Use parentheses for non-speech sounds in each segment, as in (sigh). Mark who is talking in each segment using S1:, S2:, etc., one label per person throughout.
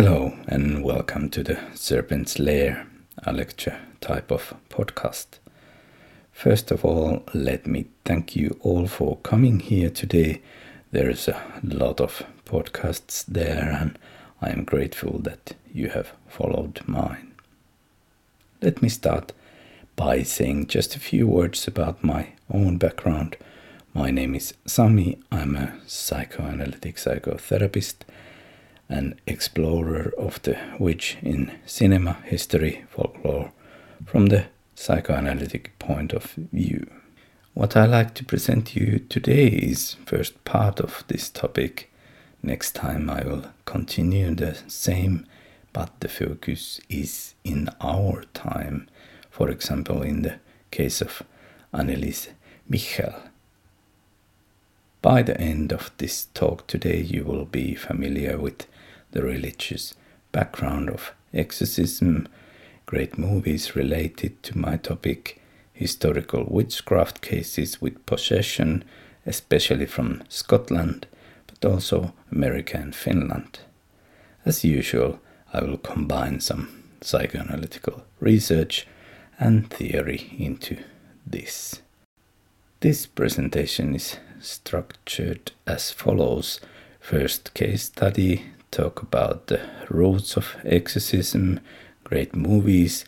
S1: Hello, and welcome to the Serpent's Lair, a lecture type of podcast. First of all, let me thank you all for coming here today. There's a lot of podcasts there, and I am grateful that you have followed mine. Let me start by saying just a few words about my own background. My name is Sami, I'm a psychoanalytic psychotherapist an explorer of the witch in cinema, history, folklore, from the psychoanalytic point of view. What I like to present you today is first part of this topic. Next time I will continue the same, but the focus is in our time. For example, in the case of Anneliese Michel. By the end of this talk today, you will be familiar with the religious background of exorcism, great movies related to my topic, historical witchcraft cases with possession, especially from Scotland, but also America and Finland. As usual, I will combine some psychoanalytical research and theory into this. This presentation is structured as follows First case study, talk about the roots of exorcism, great movies,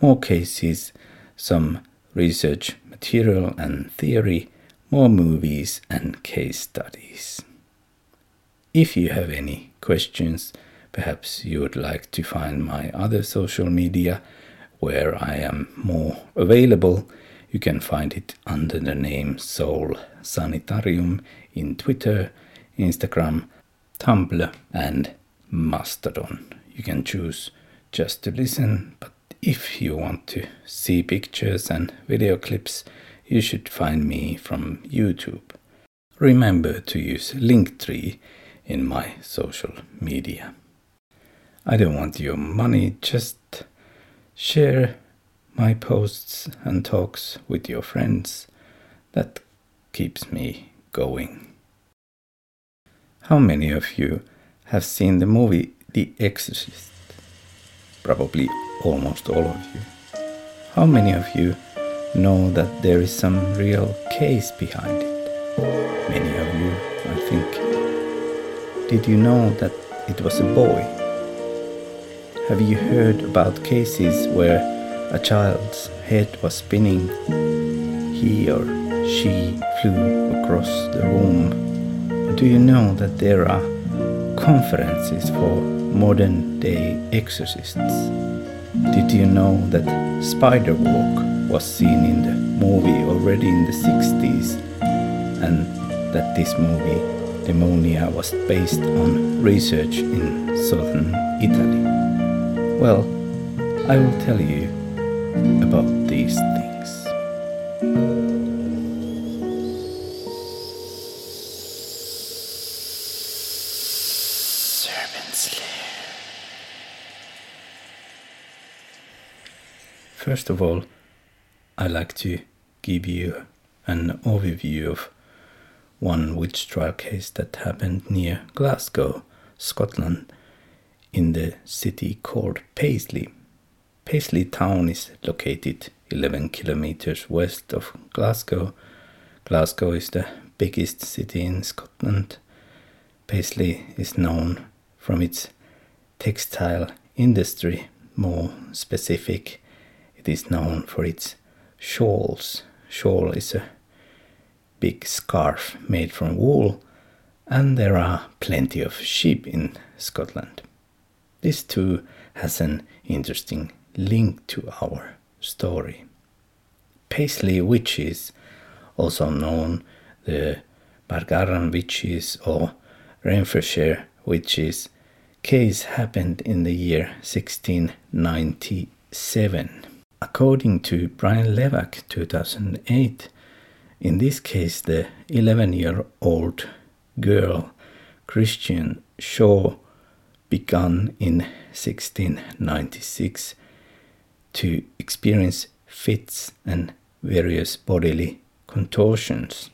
S1: more cases, some research material and theory, more movies and case studies. If you have any questions, perhaps you would like to find my other social media where I am more available. You can find it under the name Soul Sanitarium in Twitter, Instagram, Tumblr, and Mastodon. You can choose just to listen, but if you want to see pictures and video clips, you should find me from YouTube. Remember to use Linktree in my social media. I don't want your money, just share my posts and talks with your friends. That keeps me going. How many of you have seen the movie The Exorcist? Probably almost all of you. How many of you know that there is some real case behind it? Many of you, I think. Did you know that it was a boy? Have you heard about cases where a child's head was spinning? He or she flew across the room do you know that there are conferences for modern day exorcists? Did you know that Spider Walk was seen in the movie already in the 60s and that this movie Demonia was based on research in southern Italy? Well, I will tell you about these things. First of all, I like to give you an overview of one witch trial case that happened near Glasgow, Scotland, in the city called Paisley. Paisley town is located 11 kilometers west of Glasgow. Glasgow is the biggest city in Scotland. Paisley is known from its textile industry, more specific it is known for its shawls. Shawl is a big scarf made from wool, and there are plenty of sheep in Scotland. This too has an interesting link to our story. Paisley witches, also known the Bargarran witches or Renfrewshire witches, case happened in the year 1697. According to Brian Levack 2008, in this case, the 11 year old girl Christian Shaw began in 1696 to experience fits and various bodily contortions.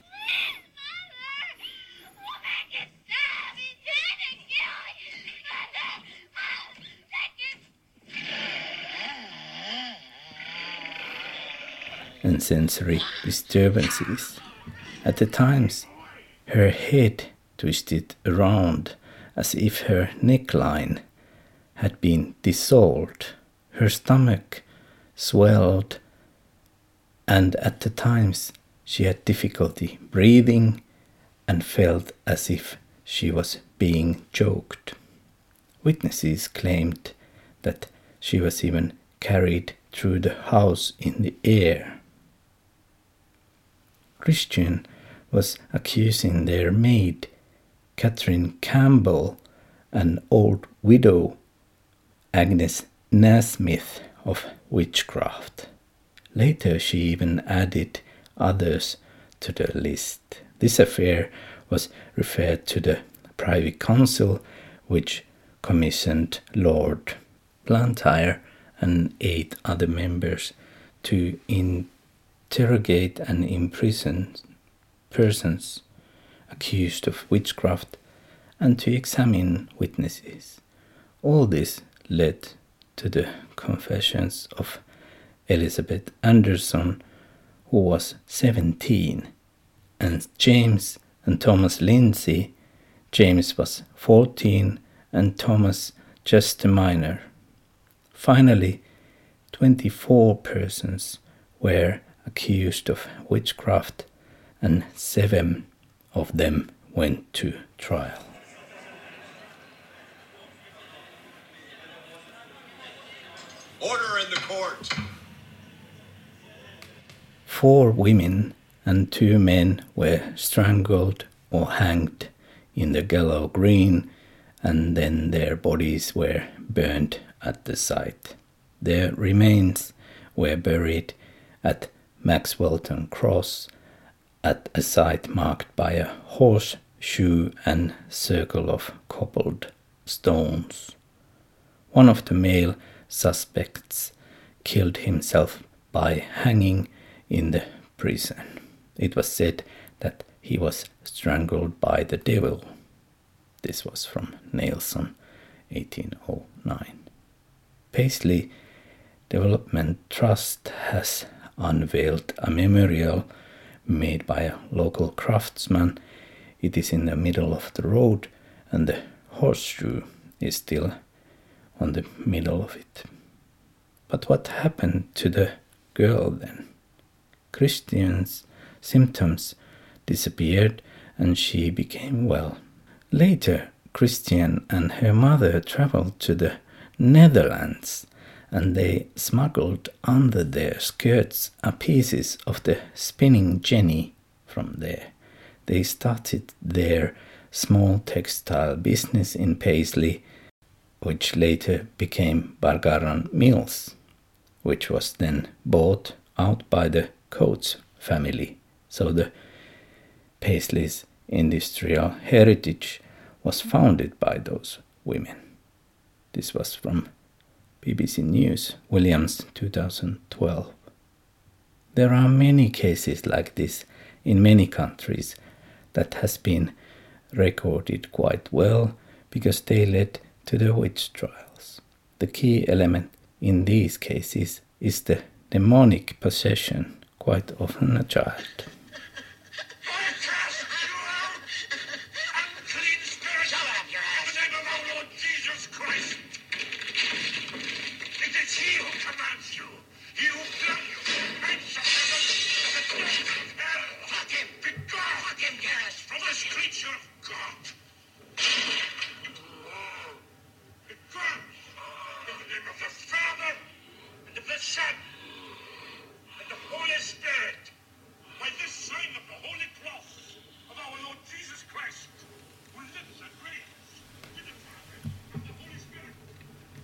S1: And sensory disturbances. At the times, her head twisted around as if her neckline had been dissolved. Her stomach swelled, and at the times she had difficulty breathing and felt as if she was being choked. Witnesses claimed that she was even carried through the house in the air. Christian was accusing their maid, Catherine Campbell, an old widow, Agnes Nasmyth, of witchcraft. Later, she even added others to the list. This affair was referred to the Privy Council, which commissioned Lord Blantyre and eight other members to interrogate and imprison persons accused of witchcraft and to examine witnesses. All this led to the confessions of Elizabeth Anderson, who was 17, and James and Thomas Lindsay. James was 14 and Thomas just a minor. Finally, 24 persons were accused of witchcraft, and seven of them went to trial.
S2: Order in the court.
S1: Four women and two men were strangled or hanged in the Gallows Green, and then their bodies were burned at the site. Their remains were buried at Maxwelton Cross at a site marked by a horseshoe and circle of cobbled stones. One of the male suspects killed himself by hanging in the prison. It was said that he was strangled by the devil. This was from Nelson, 1809. Paisley Development Trust has unveiled a memorial made by a local craftsman. It is in the middle of the road, and the horseshoe is still on the middle of it. But what happened to the girl then? Christian's symptoms disappeared and she became well. Later, Christian and her mother traveled to the Netherlands and they smuggled under their skirts a pieces of the spinning jenny from there. They started their small textile business in Paisley which later became Bargarran Mills, which was then bought out by the Coats family. So the Paisley's industrial heritage was founded by those women. This was from BBC News, Williams 2012. There are many cases like this in many countries that has been recorded quite well because they led to the witch trials. The key element in these cases is the demonic possession, quite often a child.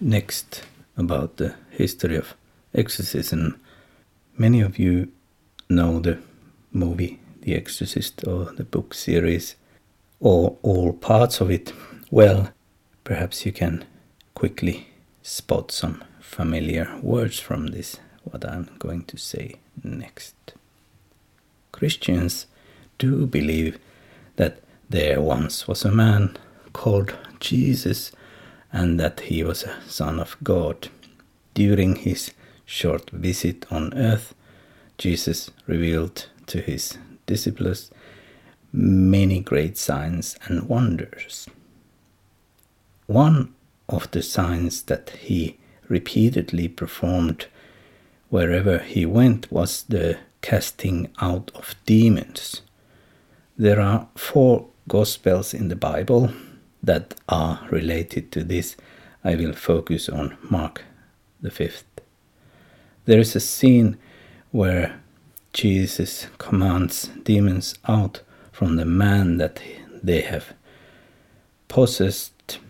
S1: Next, about the history of exorcism. Many of you know the movie The Exorcist or the book series or all parts of it. Well, perhaps you can quickly spot some familiar words from this, what I'm going to say next. Christians do believe that there once was a man called Jesus and that he was a son of God. During his short visit on earth, Jesus revealed to his disciples many great signs and wonders. One of the signs that he repeatedly performed wherever he went was the casting out of demons. There are four Gospels in the Bible that are related to this. I will focus on Mark the fifth. There is a scene where Jesus commands demons out from the man that they have possessed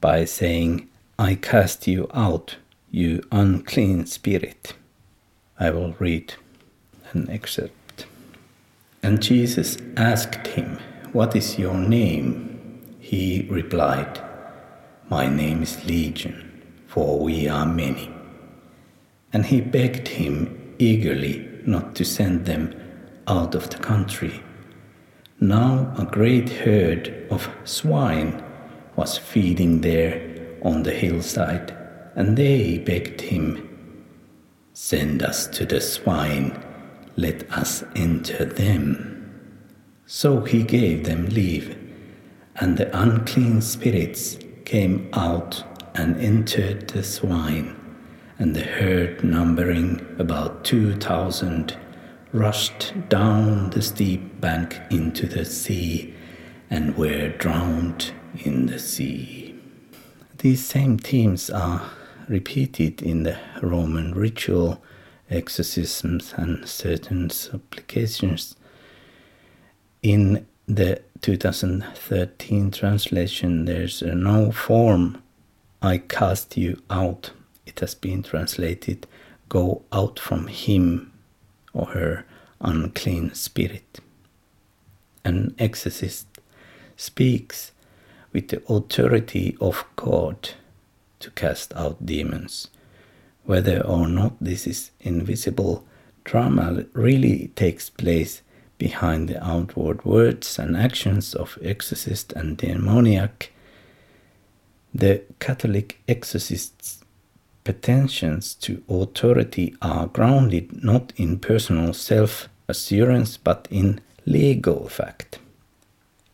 S1: by saying, I cast you out, you unclean spirit. I will read an excerpt. And Jesus asked him, What is your name? He replied, My name is Legion, for we are many. And he begged him eagerly not to send them out of the country. Now a great herd of swine was feeding there on the hillside, and they begged him, Send us to the swine, let us enter them. So he gave them leave, and the unclean spirits came out and entered the swine and the herd, numbering about two thousand, rushed down the steep bank into the sea and were drowned in the sea. These same themes are repeated in the Roman ritual exorcisms and certain supplications. In the 2013 translation, there's no form, I cast you out it has been translated, Go out from him or her unclean spirit. An exorcist speaks with the authority of God to cast out demons. Whether or not this is invisible, drama really takes place behind the outward words and actions of exorcist and demoniac. The Catholic exorcists pretensions to authority are grounded not in personal self assurance but in legal fact.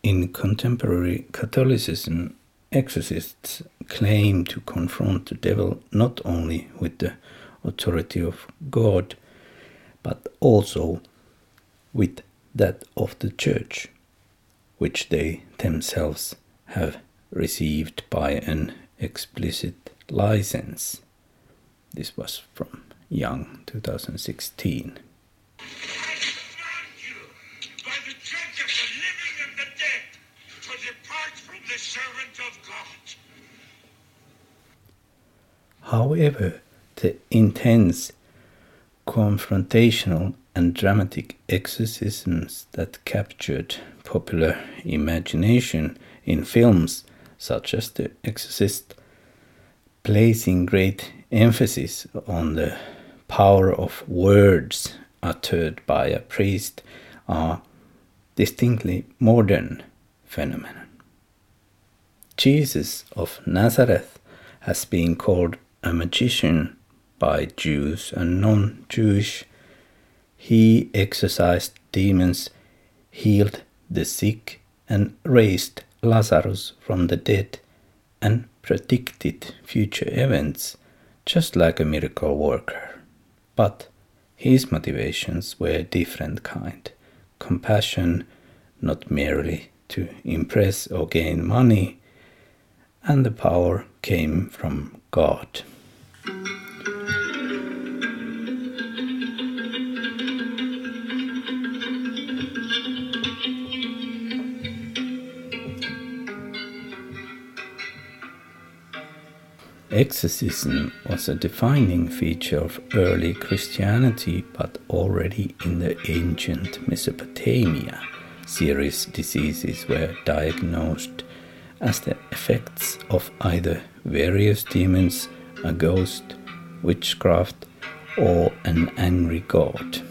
S1: In contemporary Catholicism, exorcists claim to confront the devil not only with the authority of God but also with that of the Church, which they themselves have received by an explicit license. This was from Young 2016. However, the intense, confrontational, and dramatic exorcisms that captured popular imagination in films such as The Exorcist, placing great emphasis on the power of words uttered by a priest are distinctly modern phenomenon. Jesus of Nazareth has been called a magician by Jews and non Jewish. He exorcised demons, healed the sick, and raised Lazarus from the dead, and predicted future events just like a miracle worker. But his motivations were a different kind. Compassion, not merely to impress or gain money, and the power came from God. Exorcism was a defining feature of early Christianity, but already in the ancient Mesopotamia, serious diseases were diagnosed as the effects of either various demons, a ghost, witchcraft, or an angry god.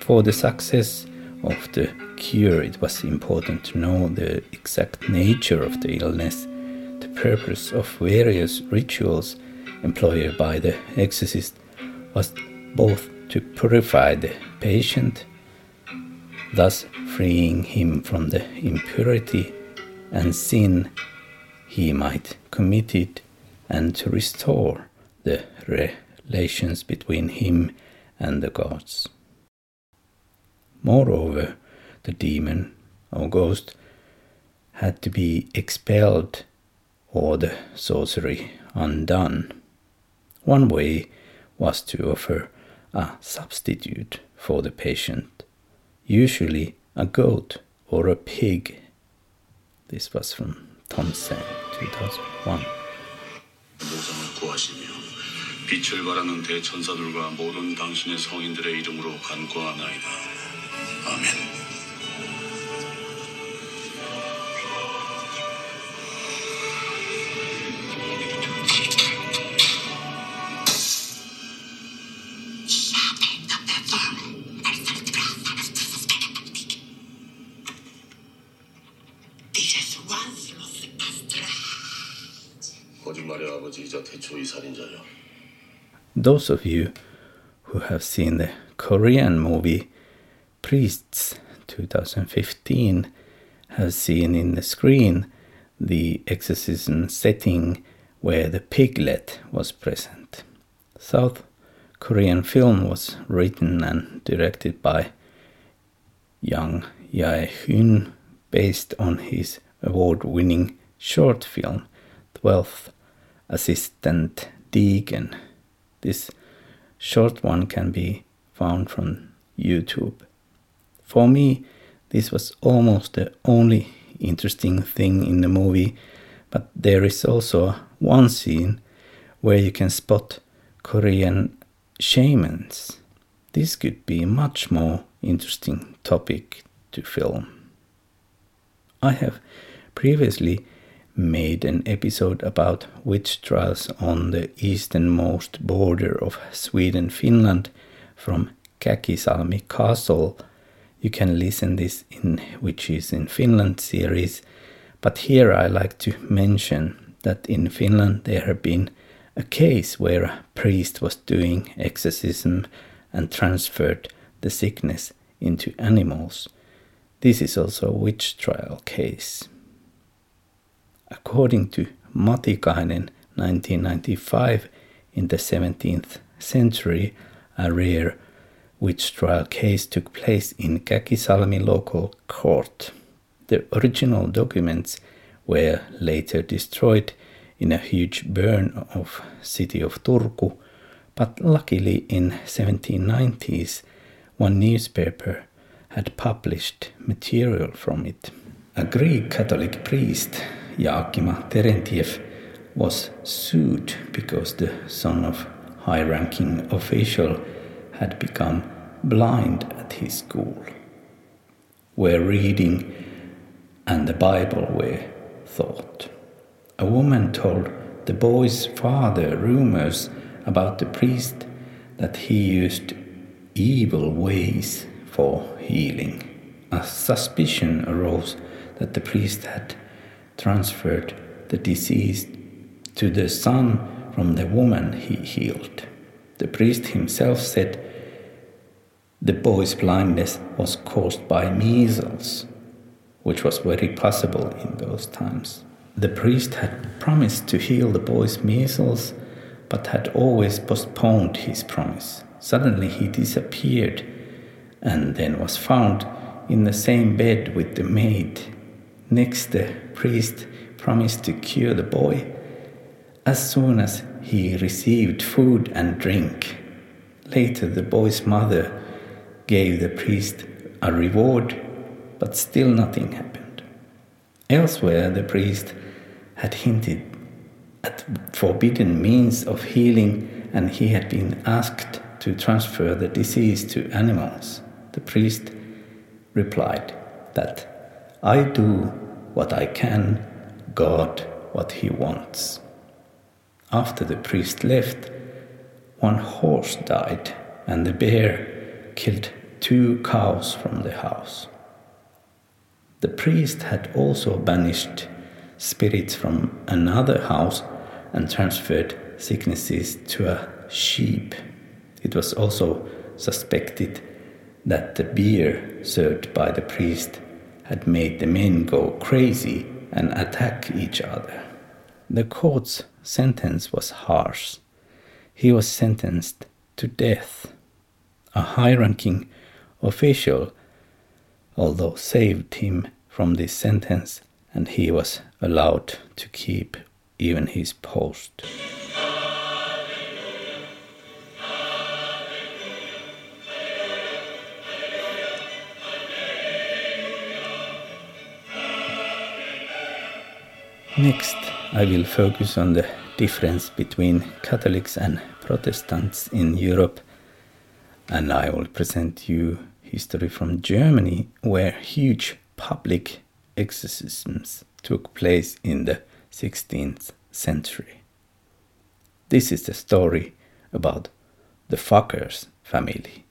S1: For the success of the cure, it was important to know the exact nature of the illness purpose of various rituals employed by the exorcist was both to purify the patient, thus freeing him from the impurity and sin he might committed and to restore the relations between him and the gods. Moreover, the demon or ghost had to be expelled or the sorcery undone. One way was to offer a substitute for the patient, usually a goat or a pig. This was from Thomsen, 2001.
S3: 빛을 바라는 대천사들과 모든 당신의 성인들의 이름으로 간구하나이다. 아멘.
S1: Those of you who have seen the Korean movie Priests 2015 have seen in the screen the exorcism setting where the piglet was present. South Korean film was written and directed by Young Jae-hyun based on his award-winning short film 12th Assistant Deacon. This short one can be found from YouTube. For me, this was almost the only interesting thing in the movie, but there is also one scene where you can spot Korean shamans. This could be a much more interesting topic to film. I have previously made an episode about witch trials on the easternmost border of Sweden Finland from Käkisalmi Castle. You can listen this in Witches in Finland series, but here I like to mention that in Finland there have been a case where a priest was doing exorcism and transferred the sickness into animals. This is also a witch trial case. According to Matikainen, 1995, in the 17th century, a rare witch trial case took place in Käkisalmi local court. The original documents were later destroyed in a huge burn of city of Turku, but luckily in 1790s one newspaper had published material from it. A Greek Catholic priest Yakima Terentiev was sued because the son of high-ranking official had become blind at his school, where reading and the Bible were taught. A woman told the boy's father rumors about the priest that he used evil ways for healing. A suspicion arose that the priest had transferred the disease to the son from the woman he healed. The priest himself said the boy's blindness was caused by measles, which was very possible in those times. The priest had promised to heal the boy's measles, but had always postponed his promise. Suddenly he disappeared and then was found in the same bed with the maid Next, the priest promised to cure the boy as soon as he received food and drink. Later, the boy's mother gave the priest a reward, but still nothing happened. Elsewhere, the priest had hinted at forbidden means of healing, and he had been asked to transfer the disease to animals. The priest replied that I do what I can, God what He wants. After the priest left, one horse died, and the bear killed two cows from the house. The priest had also banished spirits from another house and transferred sicknesses to a sheep. It was also suspected that the beer served by the priest had made the men go crazy and attack each other. The court's sentence was harsh. He was sentenced to death. A high ranking official, although, saved him from this sentence and he was allowed to keep even his post. Next, I will focus on the difference between Catholics and Protestants in Europe, and I will present you history from Germany, where huge public exorcisms took place in the 16th century. This is the story about the Fuggers family,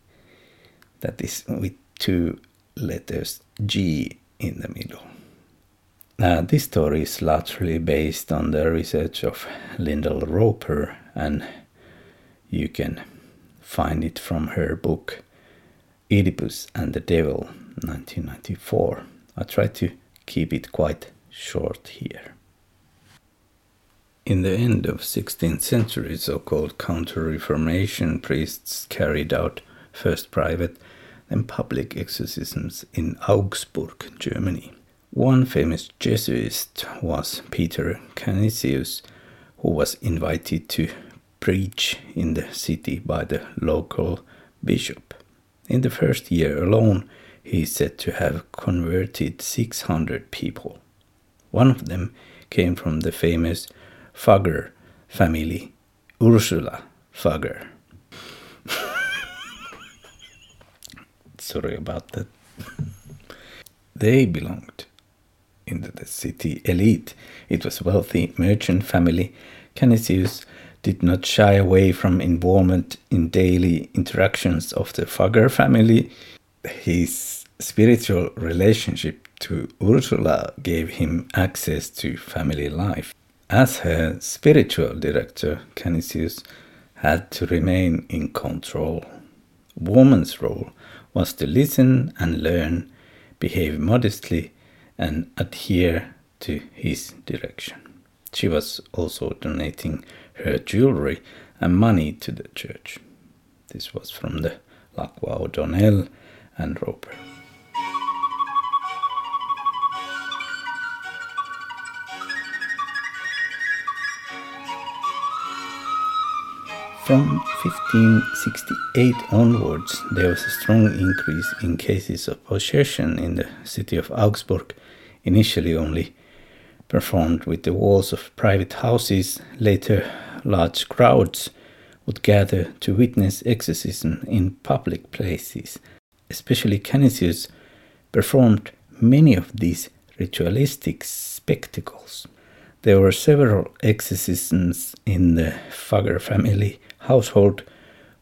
S1: that is with two letters G in the middle. Uh, this story is largely based on the research of Lyndall Roper, and you can find it from her book Oedipus and the Devil, 1994. I try to keep it quite short here. In the end of 16th century, so-called Counter-Reformation priests carried out first private, then public exorcisms in Augsburg, Germany. One famous Jesuit was Peter Canisius, who was invited to preach in the city by the local bishop. In the first year alone, he is said to have converted 600 people. One of them came from the famous Fugger family, Ursula Fugger. (laughs) Sorry about that. (laughs) they belonged into the city elite. It was a wealthy merchant family. Canisius did not shy away from involvement in daily interactions of the Fugger family. His spiritual relationship to Ursula gave him access to family life. As her spiritual director, Canisius had to remain in control. Woman's role was to listen and learn, behave modestly, and adhere to his direction. She was also donating her jewelry and money to the church. This was from the Lacroix O'Donnell and Roper. From 1568 onwards, there was a strong increase in cases of possession in the city of Augsburg, initially only performed with the walls of private houses. Later, large crowds would gather to witness exorcism in public places. Especially Canisius performed many of these ritualistic spectacles. There were several exorcisms in the Fugger family household,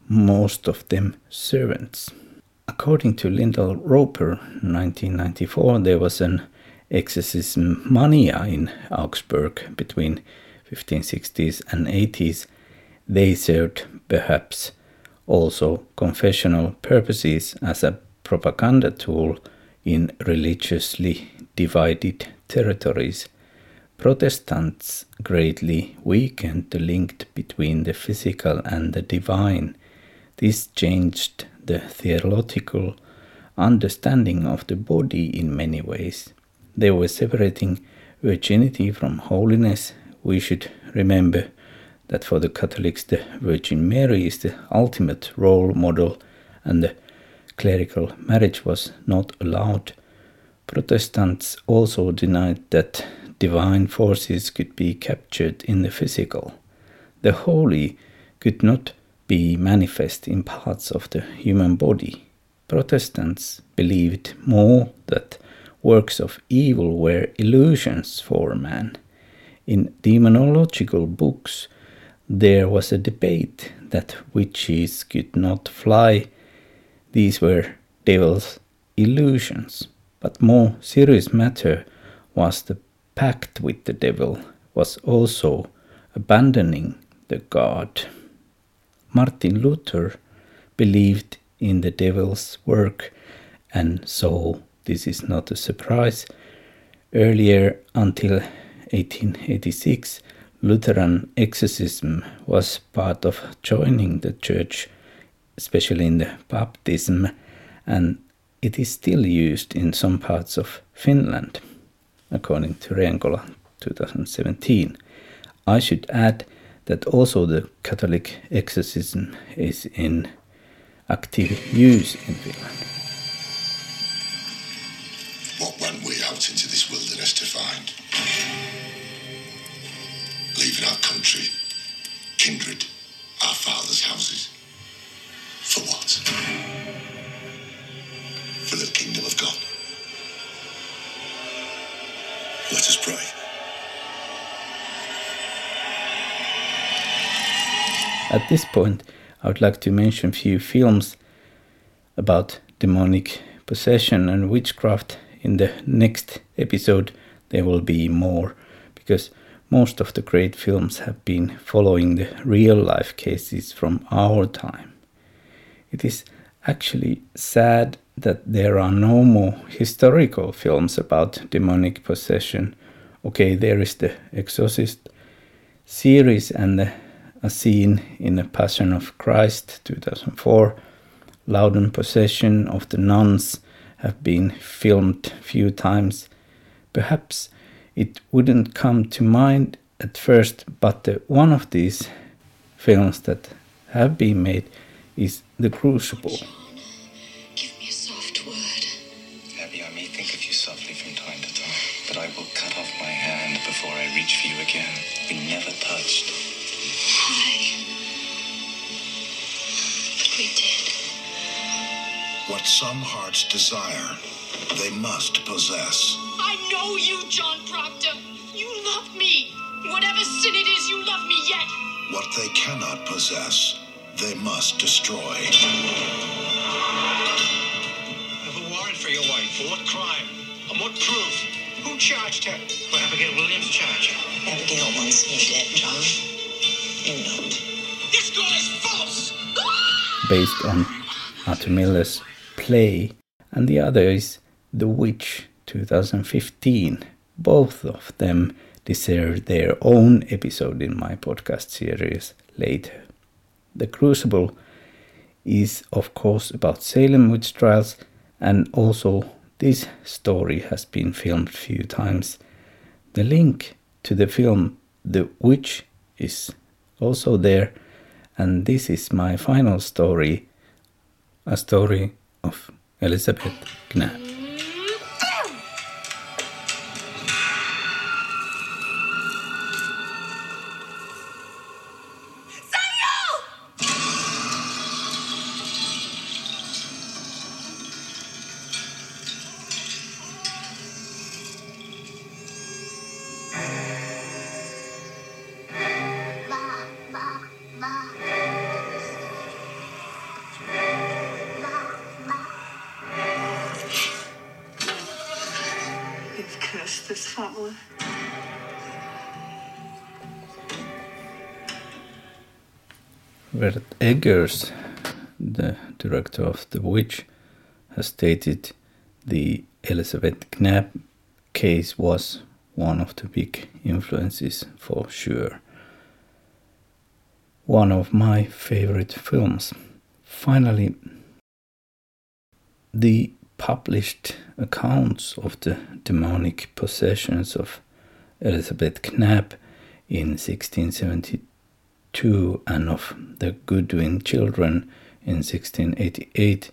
S1: most of them servants. According to Lyndall Roper, 1994, there was an exorcism mania in Augsburg between 1560s and 80s. They served perhaps also confessional purposes as a propaganda tool in religiously divided territories Protestants greatly weakened the link between the physical and the divine. This changed the theological understanding of the body in many ways. They were separating virginity from holiness. We should remember that for the Catholics, the Virgin Mary is the ultimate role model, and the clerical marriage was not allowed. Protestants also denied that divine forces could be captured in the physical. The holy could not be manifest in parts of the human body. Protestants believed more that works of evil were illusions for man. In demonological books, there was a debate that witches could not fly. These were devil's illusions. But more serious matter was the pact with the devil was also abandoning the God. Martin Luther believed in the devil's work, and so this is not a surprise. Earlier, until 1886, Lutheran exorcism was part of joining the church, especially in the baptism, and it is still used in some parts of Finland, according to Renkola 2017. I should add that also the Catholic exorcism is in active use in Finland.
S4: What went we out into this wilderness to find? Leaving our country, kindred, our fathers' houses. For what? For the kingdom of God. Let us pray.
S1: At this point, I would like to mention few films about demonic possession and witchcraft. In the next episode, there will be more because most of the great films have been following the real life cases from our time. It is actually sad that there are no more historical films about demonic possession. Okay, there is the Exorcist series and the a scene in The Passion of Christ 2004. Loudun Possession of the Nuns have been filmed few times. Perhaps it wouldn't come to mind at first, but the, one of these films that have been made is The Crucible.
S4: What some hearts desire, they must possess.
S5: I know you, John Proctor. You love me. Whatever sin it is, you love me yet.
S4: What they cannot possess, they must destroy.
S2: I have a warrant for your wife. For what crime? And what proof? Who charged her? Well, Abigail Williams charged her.
S6: Abigail wants me dead, John. You know it.
S2: This girl is false!
S1: based on Arthur Miller's play, and the other is The Witch 2015. Both of them deserve their own episode in my podcast series later. The Crucible is, of course, about Salem witch trials, and also this story has been filmed few times. The link to the film The Witch is also there, and this is my final story a story of Elizabeth Knapp. Robert Eggers, the director of The Witch, has stated the Elizabeth Knapp case was one of the big influences for sure. One of my favorite films. Finally, the published accounts of the demonic possessions of Elizabeth Knapp in 1672 and of the Goodwin children in 1688,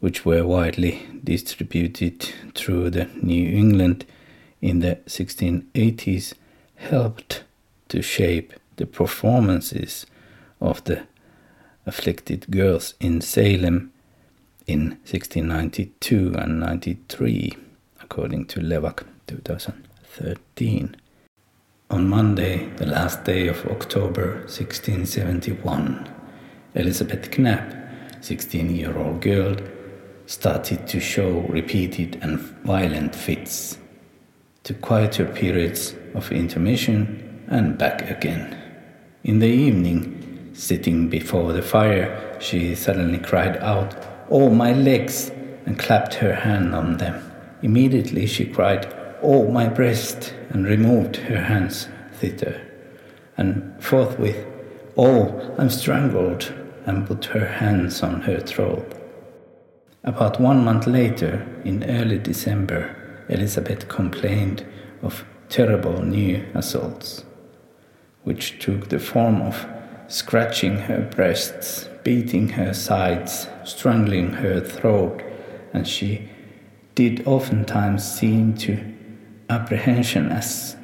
S1: which were widely distributed through the New England in the 1680s, helped to shape the performances of the afflicted girls in Salem in 1692 and 93, according to Levack 2013. On Monday, the last day of October 1671, Elizabeth Knapp, 16 year old girl, started to show repeated and violent fits, to quieter periods of intermission and back again. In the evening, sitting before the fire, she suddenly cried out, Oh, my legs! and clapped her hand on them. Immediately she cried, Oh, my breast! and removed her hands thither. And forthwith, Oh, I'm strangled! and put her hands on her throat. About one month later, in early December, Elizabeth complained of terrible new assaults, which took the form of scratching her breasts, beating her sides, strangling her throat, and she did oftentimes seem to apprehension as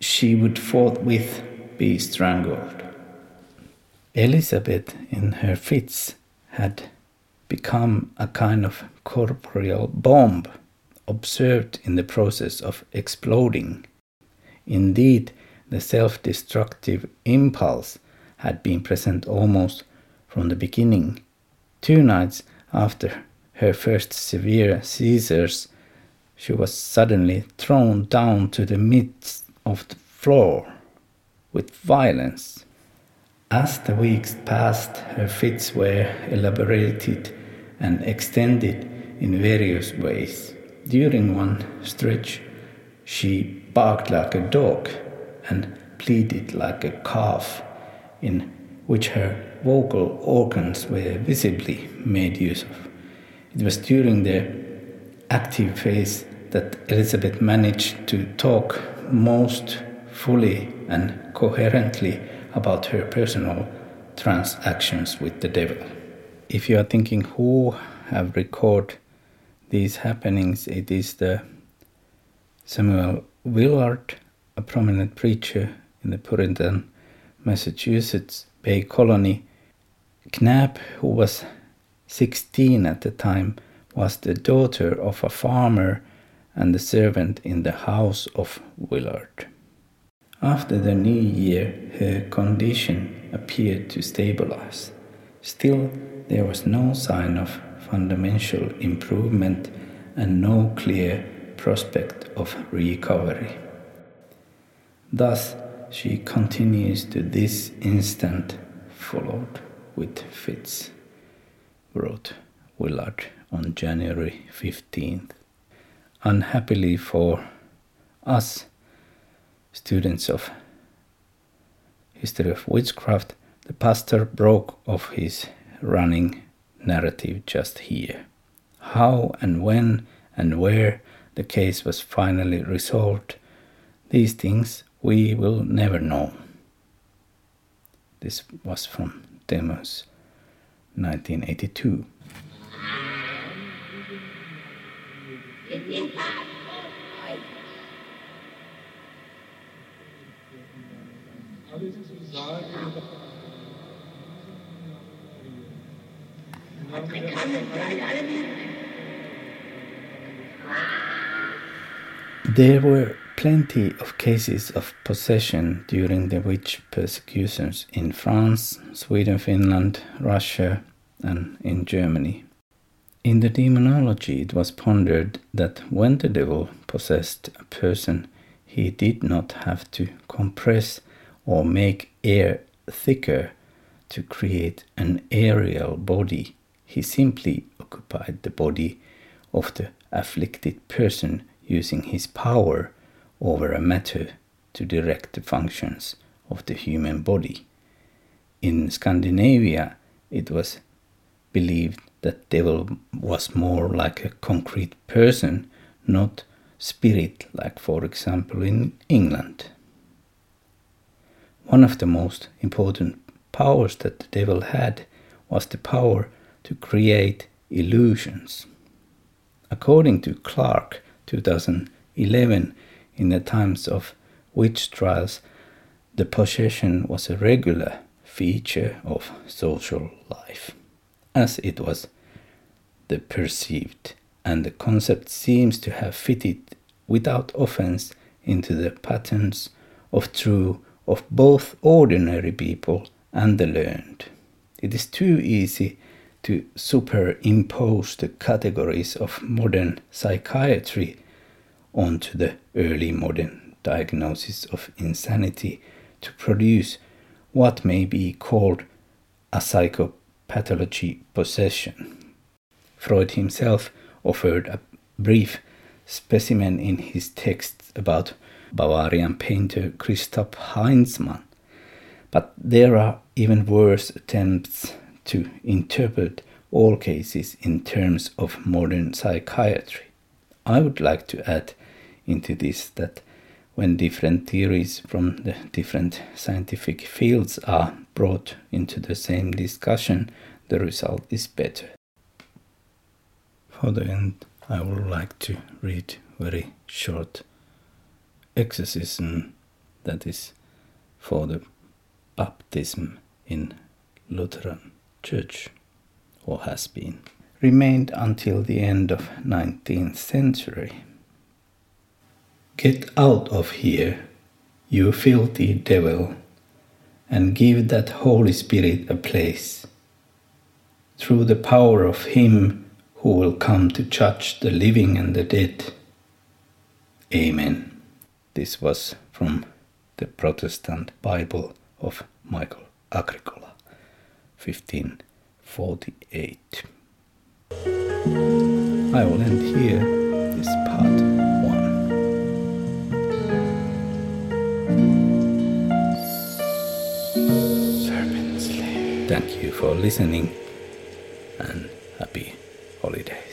S1: she would forthwith be strangled. Elizabeth, in her fits, had become a kind of corporeal bomb observed in the process of exploding. Indeed, the self destructive impulse had been present almost from the beginning. Two nights after her first severe seizures, she was suddenly thrown down to the midst of the floor with violence. As the weeks passed, her fits were elaborated and extended in various ways. During one stretch, she barked like a dog and pleaded like a calf, in which her vocal organs were visibly made use of. It was during the active phase that Elizabeth managed to talk most fully and coherently about her personal transactions with the devil. If you are thinking who have recorded these happenings, it is the Samuel Willard, a prominent preacher in the Puritan Massachusetts Bay Colony. Knapp, who was 16 at the time, was the daughter of a farmer and the servant in the house of Willard. After the new year, her condition appeared to stabilize. Still, there was no sign of fundamental improvement and no clear prospect of recovery. Thus, she continues to this instant, followed with fits, wrote Willard on January 15th. Unhappily for us, students of history of witchcraft, the pastor broke off his running narrative just here. How and when and where the case was finally resolved, these things we will never know. This was from Demos 1982. There were plenty of cases of possession during the witch persecutions in France, Sweden, Finland, Russia, and in Germany. In the demonology, it was pondered that when the devil possessed a person, he did not have to compress or make air thicker to create an aerial body. He simply occupied the body of the afflicted person using his power over a matter to direct the functions of the human body. In Scandinavia, it was believed that devil was more like a concrete person, not spirit, like for example in England. One of the most important powers that the devil had was the power to create illusions. According to Clarke, 2011, in the times of witch trials, the possession was a regular feature of social life, as it was the perceived, and the concept seems to have fitted without offense into the patterns of true of both ordinary people and the learned. It is too easy to superimpose the categories of modern psychiatry onto the early modern diagnosis of insanity to produce what may be called a psychopathology possession. Freud himself offered a brief specimen in his texts about Bavarian painter Christoph Haizmann. But there are even worse attempts to interpret all cases in terms of modern psychiatry. I would like to add into this that when different theories from the different scientific fields are brought into the same discussion, the result is better. For the end, I would like to read very short exorcism that is for the baptism in Lutheran Church or has been remained until the end of 19th century. Get out of here, you filthy devil, and give that Holy Spirit a place. Through the power of Him who will come to judge the living and the dead. Amen. This was from the Protestant Bible of Michael Agricola, 1548. I will end here this part one. Thank you for listening and happy holidays.